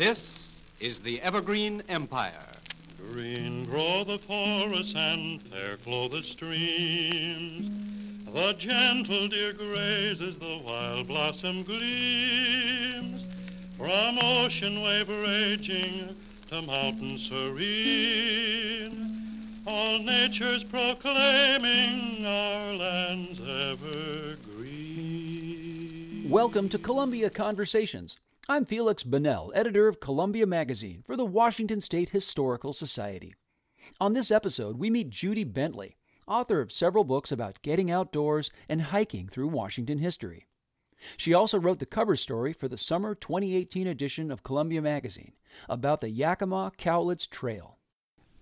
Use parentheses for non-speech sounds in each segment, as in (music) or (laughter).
This is the Evergreen Empire. Green grow the forests and fair flow the streams. The gentle deer grazes, the wild blossom gleams. From ocean wave raging to mountain serene, all nature's proclaiming our land's evergreen. Welcome to Columbia Conversations. I'm Feliks Banel, editor of Columbia Magazine for the Washington State Historical Society. On this episode, we meet Judy Bentley, author of several books about getting outdoors and hiking through Washington history. She also wrote the cover story for the summer 2018 edition of Columbia Magazine about the Yakima Cowlitz Trail.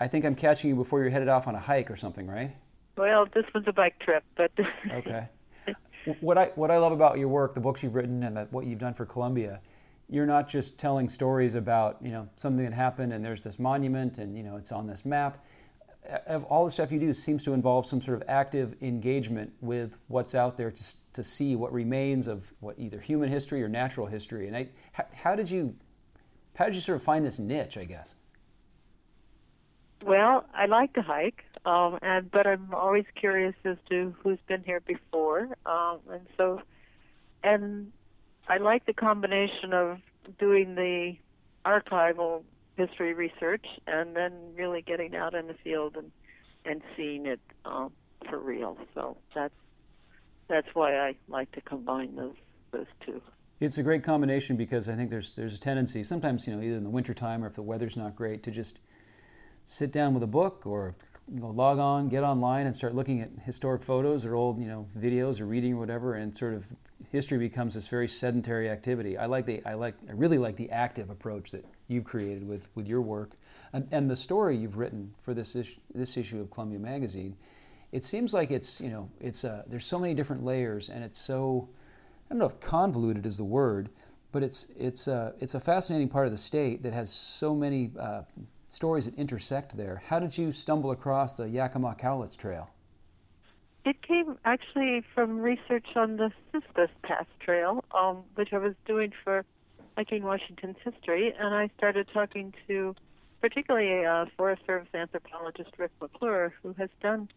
I think I'm catching you before you're headed off on a hike or something, right? Well, this was a bike trip, but okay. (laughs) What I what I love about your work, the books you've written, and that what you've done for Columbia, you're not just telling stories about you know something that happened and there's this monument and you know it's on this map all the stuff you do seems to involve some sort of active engagement with what's out there to, to see what remains of what either human history or natural history. And I, how, how did you how did you sort of find this niche? I guess. Well, I like to hike, um, and but I'm always curious as to who's been here before, um, and so, and I like the combination of doing the archival history research and then really getting out in the field and and seeing it um, for real. So that's that's why I like to combine those those two. It's a great combination because I think there's there's a tendency sometimes you know either in the wintertime or if the weather's not great to just sit down with a book or you know, log on, get online and start looking at historic photos or old you know videos or reading or whatever, and sort of history becomes this very sedentary activity. I like the I like I really like the active approach that you've created with with your work, and, and the story you've written for this issue, this issue of Columbia Magazine. It seems like it's you know it's uh, there's so many different layers and it's so I don't know if convoluted is the word, but it's it's uh, it's a fascinating part of the state that has so many uh, stories that intersect there. How did you stumble across the Yakima Cowlitz Trail? It came actually from research on the Cispus Pass Trail, um, which I was doing for hiking Washington's history, and I started talking to particularly a Forest Service anthropologist, Rick McClure, who has done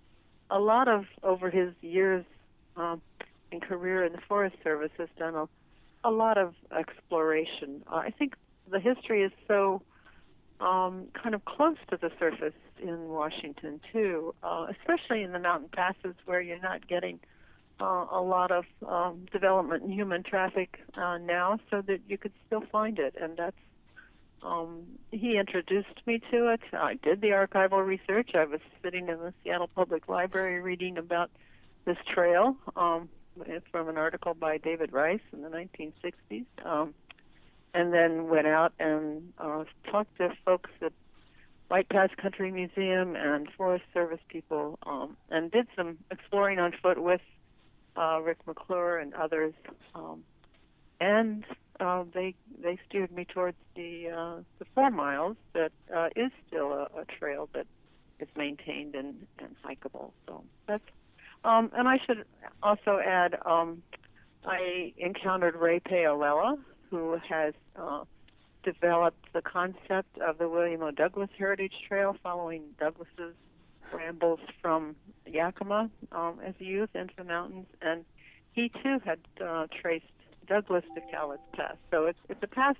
a lot of, over his years um, in career in the Forest Service, has done a, a lot of exploration. Uh, I think the history is so um, kind of close to the surface in Washington too, uh, especially in the mountain passes where you're not getting uh, a lot of um, development in human traffic uh, now, so that you could still find it, and that's. Um, he introduced me to it. I did the archival research. I was sitting in the Seattle Public Library reading about this trail um, from an article by David Rice in the 1960s. Um, and then went out and uh, talked to folks at White Pass Country Museum and Forest Service people, um, and did some exploring on foot with uh, Rick McClure and others. Um, and uh, they they steered me towards the uh, the four miles that uh, is still a, a trail that is maintained and, and hikeable. So that's um, and I should also add um, I encountered Ray Paolella, who has uh, developed the concept of the William O. Douglas Heritage Trail following Douglas's rambles from Yakima um, as a youth into the mountains. And he too had uh, traced Douglas to Cowlitz Pass. So it's, it's a pass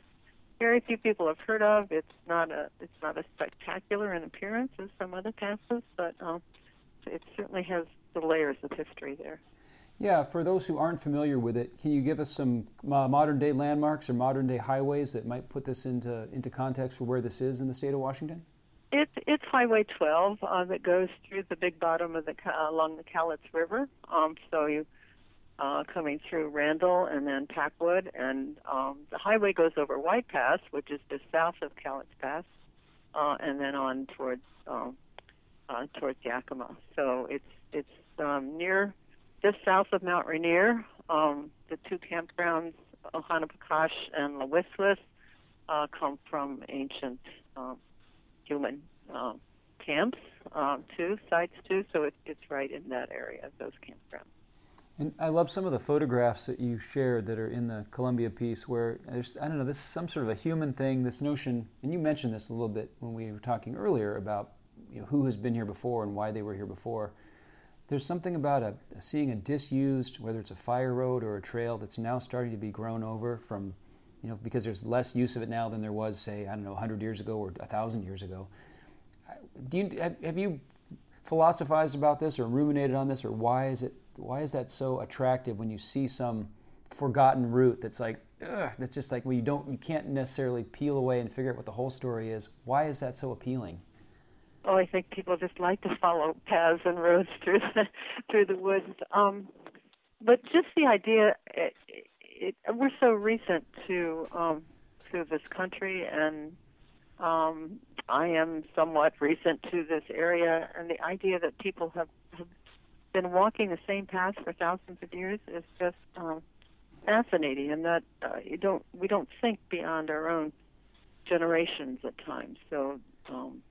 very few people have heard of. It's not a it's not as spectacular in appearance as some other passes, but um, it certainly has the layers of history there. Yeah, for those who aren't familiar with it, can you give us some uh, modern day landmarks or modern day highways that might put this into, into context for where this is in the state of Washington? It's it's Highway 12 uh, that goes through the big bottom of the uh, along the Cowlitz River. Um, so you uh, coming through Randle and then Packwood, and um, the highway goes over White Pass, which is just south of Cowlitz Pass, uh, and then on towards um, uh, towards Yakima. So it's it's um, near just south of Mount Rainier, um, the two campgrounds, Ohanapecosh and Lewis, uh, come from ancient um, human um, camps um, sites too. So it, it's right in that area, those campgrounds. And I love some of the photographs that you shared that are in the Columbia piece where there's, I don't know, this is some sort of a human thing, this notion, and you mentioned this a little bit when we were talking earlier about you know, who has been here before and why they were here before. There's something about a, seeing a disused, whether it's a fire road or a trail, that's now starting to be grown over from, you know, because there's less use of it now than there was, say, I don't know, 100 years ago or 1,000 years ago. Do you, have you philosophized about this or ruminated on this, or why is it why is that so attractive when you see some forgotten route that's like ugh, that's just like well you don't you can't necessarily peel away and figure out what the whole story is. Why is that so appealing? Oh, I think people just like to follow paths and roads through the through the woods. Um, but just the idea, it, it, we're so recent to um, to this country, and um, I am somewhat recent to this area, and the idea that people have, have been walking the same path for thousands of years is just um, fascinating, and that uh, you don't we don't think beyond our own generations at times. So um,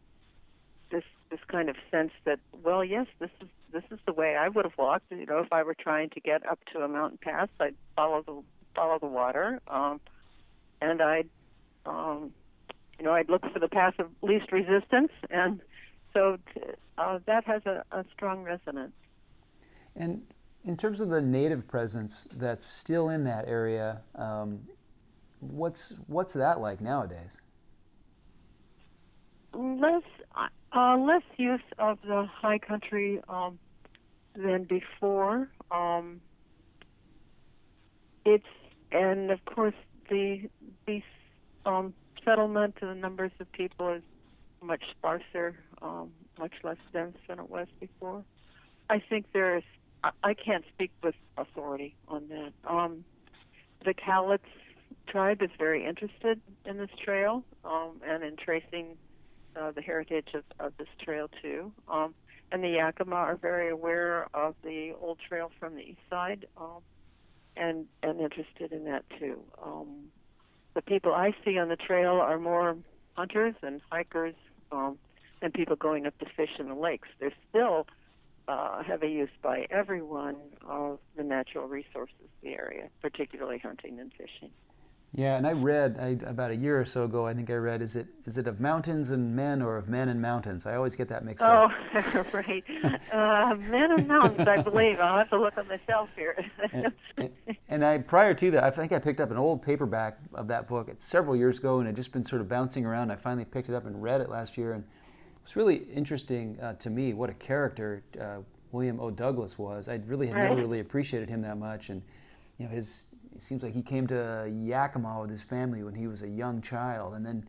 this this kind of sense that well, yes, this is this is the way I would have walked. You know, if I were trying to get up to a mountain pass, I'd follow the follow the water, um, and I'd um, you know I'd look for the path of least resistance, and so t- uh, that has a, a strong resonance. And in terms of the native presence that's still in that area, um, what's what's that like nowadays? Less uh, less use of the high country um, than before. Um, it's and of course the the um, settlement and the numbers of people is much sparser, um, much less dense than it was before. I think there's I, can't speak with authority on that. Um, the Cowlitz tribe is very interested in this trail um, and in tracing uh, the heritage of, of this trail too. Um, and the Yakima are very aware of the old trail from the east side um, and and interested in that too. Um, the people I see on the trail are more hunters and hikers um, and people going up to fish in the lakes. There's still uh, heavy use by everyone of the natural resources of the area, particularly hunting and fishing. Yeah, and I read I, about a year or so ago. I think I read is it is it of mountains and men or of men and mountains? I always get that mixed oh, up. Oh, (laughs) right, uh, men and mountains. I believe I'll have to look on the shelf here. (laughs) and, and, and, I prior to that, I think I picked up an old paperback of that book it's several years ago, and it just been sort of bouncing around. I finally picked it up and read it last year, and it's really interesting uh, to me what a character uh, William O. Douglas was. I really had right. never really appreciated him that much, and you know his. It seems like he came to Yakima with his family when he was a young child, and then,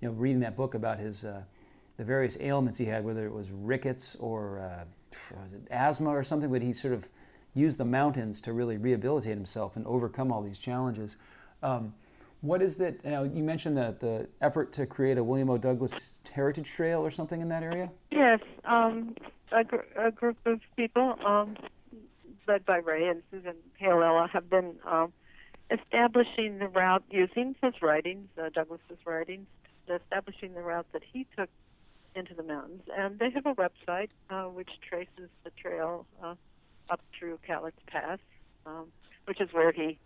you know, reading that book about his uh, the various ailments he had, whether it was rickets or uh, asthma or something, but he sort of used the mountains to really rehabilitate himself and overcome all these challenges. Um, what is that? You, know, you mentioned the, the effort to create a William O. Douglas Heritage Trail or something in that area? Yes, um, a, gr- a, group of people um, led by Ray and Susan Paolella have been um, establishing the route using his writings, uh, Douglas's writings, establishing the route that he took into the mountains. And they have a website uh, which traces the trail uh, up through Cowlitz Pass, um, which is where he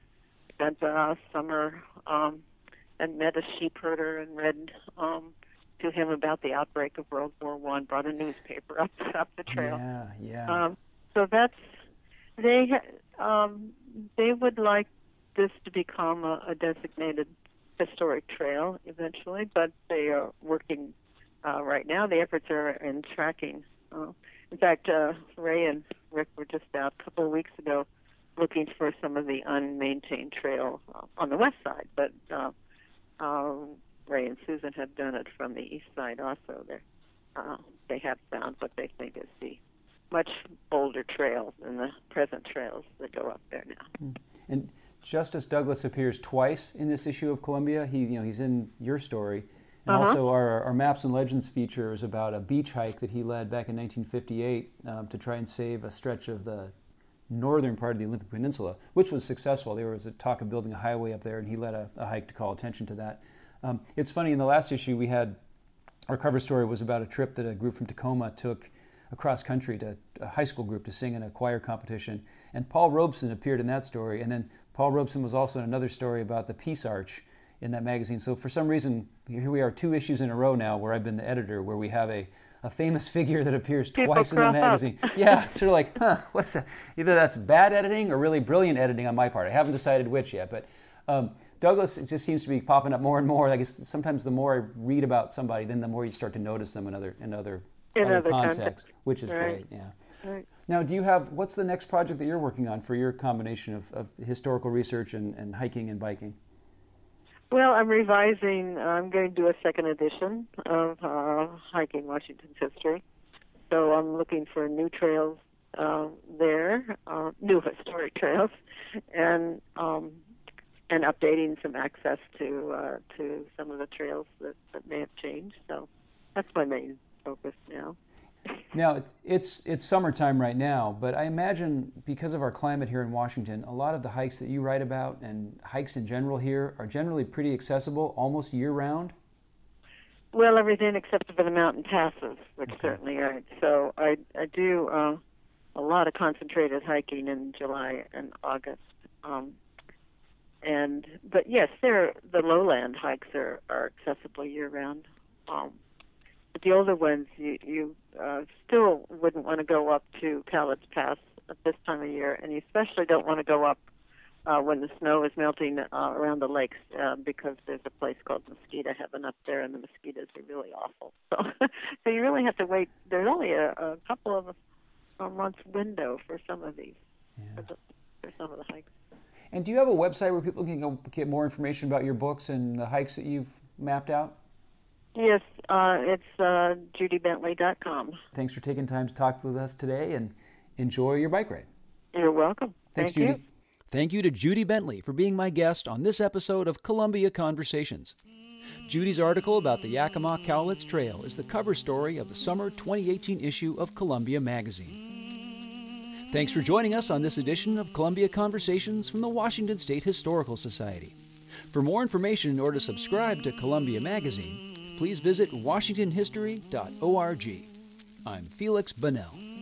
spent the summer um, and met a sheep herder and read um, to him about the outbreak of World War One. Brought a newspaper up (laughs) up the trail. Yeah, yeah. Um, so that's they um, they would like this to become a, a designated historic trail eventually, but they are working uh, right now. The efforts are in tracking. Uh, in fact, uh, Ray and Rick were just out a couple of weeks ago looking for some of the unmaintained trail uh, on the west side, but uh, uh, Ray and Susan have done it from the east side also. There, uh, they have found what they think is the much older trails than the present trails that go up there now. Hmm. And Justice Douglas appears twice in this issue of Columbia. He, you know, he's in your story. And uh-huh. also, our, our Maps and Legends feature is about a beach hike that he led back in 1958 um, to try and save a stretch of the northern part of the Olympic Peninsula, which was successful. There was a talk of building a highway up there, and he led a, a hike to call attention to that. Um, it's funny, in the last issue, we had our cover story was about a trip that a group from Tacoma took across country to a high school group to sing in a choir competition. And Paul Robeson appeared in that story. And then Paul Robeson was also in another story about the Peace Arch in that magazine. So for some reason, here we are two issues in a row now where I've been the editor, where we have a, a famous (laughs) figure that appears People twice in the magazine. yeah, (laughs) sort of like, huh, what's that? Either that's bad editing or really brilliant editing on my part. I haven't decided which yet, but um, Douglas it just seems to be popping up more and more. I guess sometimes the more I read about somebody, then the more you start to notice them in other in other, In other other contexts, contexts. which is Right. great. Yeah. Right. Now, do you have what's the next project that you're working on for your combination of, of historical research and, and hiking and biking? Well, I'm revising. I'm going to do a second edition of uh, hiking Washington's history. So I'm looking for new trails uh, there, uh, new historic (laughs) trails, and um, and updating some access to uh, to some of the trails that, that may have changed. So that's my main focus now. Now it's, it's it's summertime right now, but I imagine because of our climate here in Washington, a lot of the hikes that you write about and hikes in general here are generally pretty accessible almost year round. Well, everything except for the mountain passes, which certainly aren't. So I I do uh, a lot of concentrated hiking in July and August. Um, and but yes, there the lowland hikes are are accessible year round. Um, but the older ones, you you uh, still wouldn't want to go up to Cowlitz Pass at this time of year, and you especially don't want to go up uh, when the snow is melting uh, around the lakes uh, because there's a place called Mosquito Heaven up there, and the mosquitoes are really awful. (laughs) So, so you really have to wait. There's only a, a couple of uh, months window for some of these, for, the, for some of the hikes. And do you have a website where people can go get more information about your books and the hikes that you've mapped out? Yes, uh, it's uh, judybentley.com. Thanks for taking time to talk with us today and enjoy your bike ride. You're welcome. Thanks, Thank Judy. you. Thank you to Judy Bentley for being my guest on this episode of Columbia Conversations. Judy's article about the Yakima Cowlitz Trail is the cover story of the summer 2018 issue of Columbia Magazine. Thanks for joining us on this edition of Columbia Conversations from the Washington State Historical Society. For more information or to subscribe to Columbia Magazine, please visit washingtonhistory.org. I'm Feliks Banel.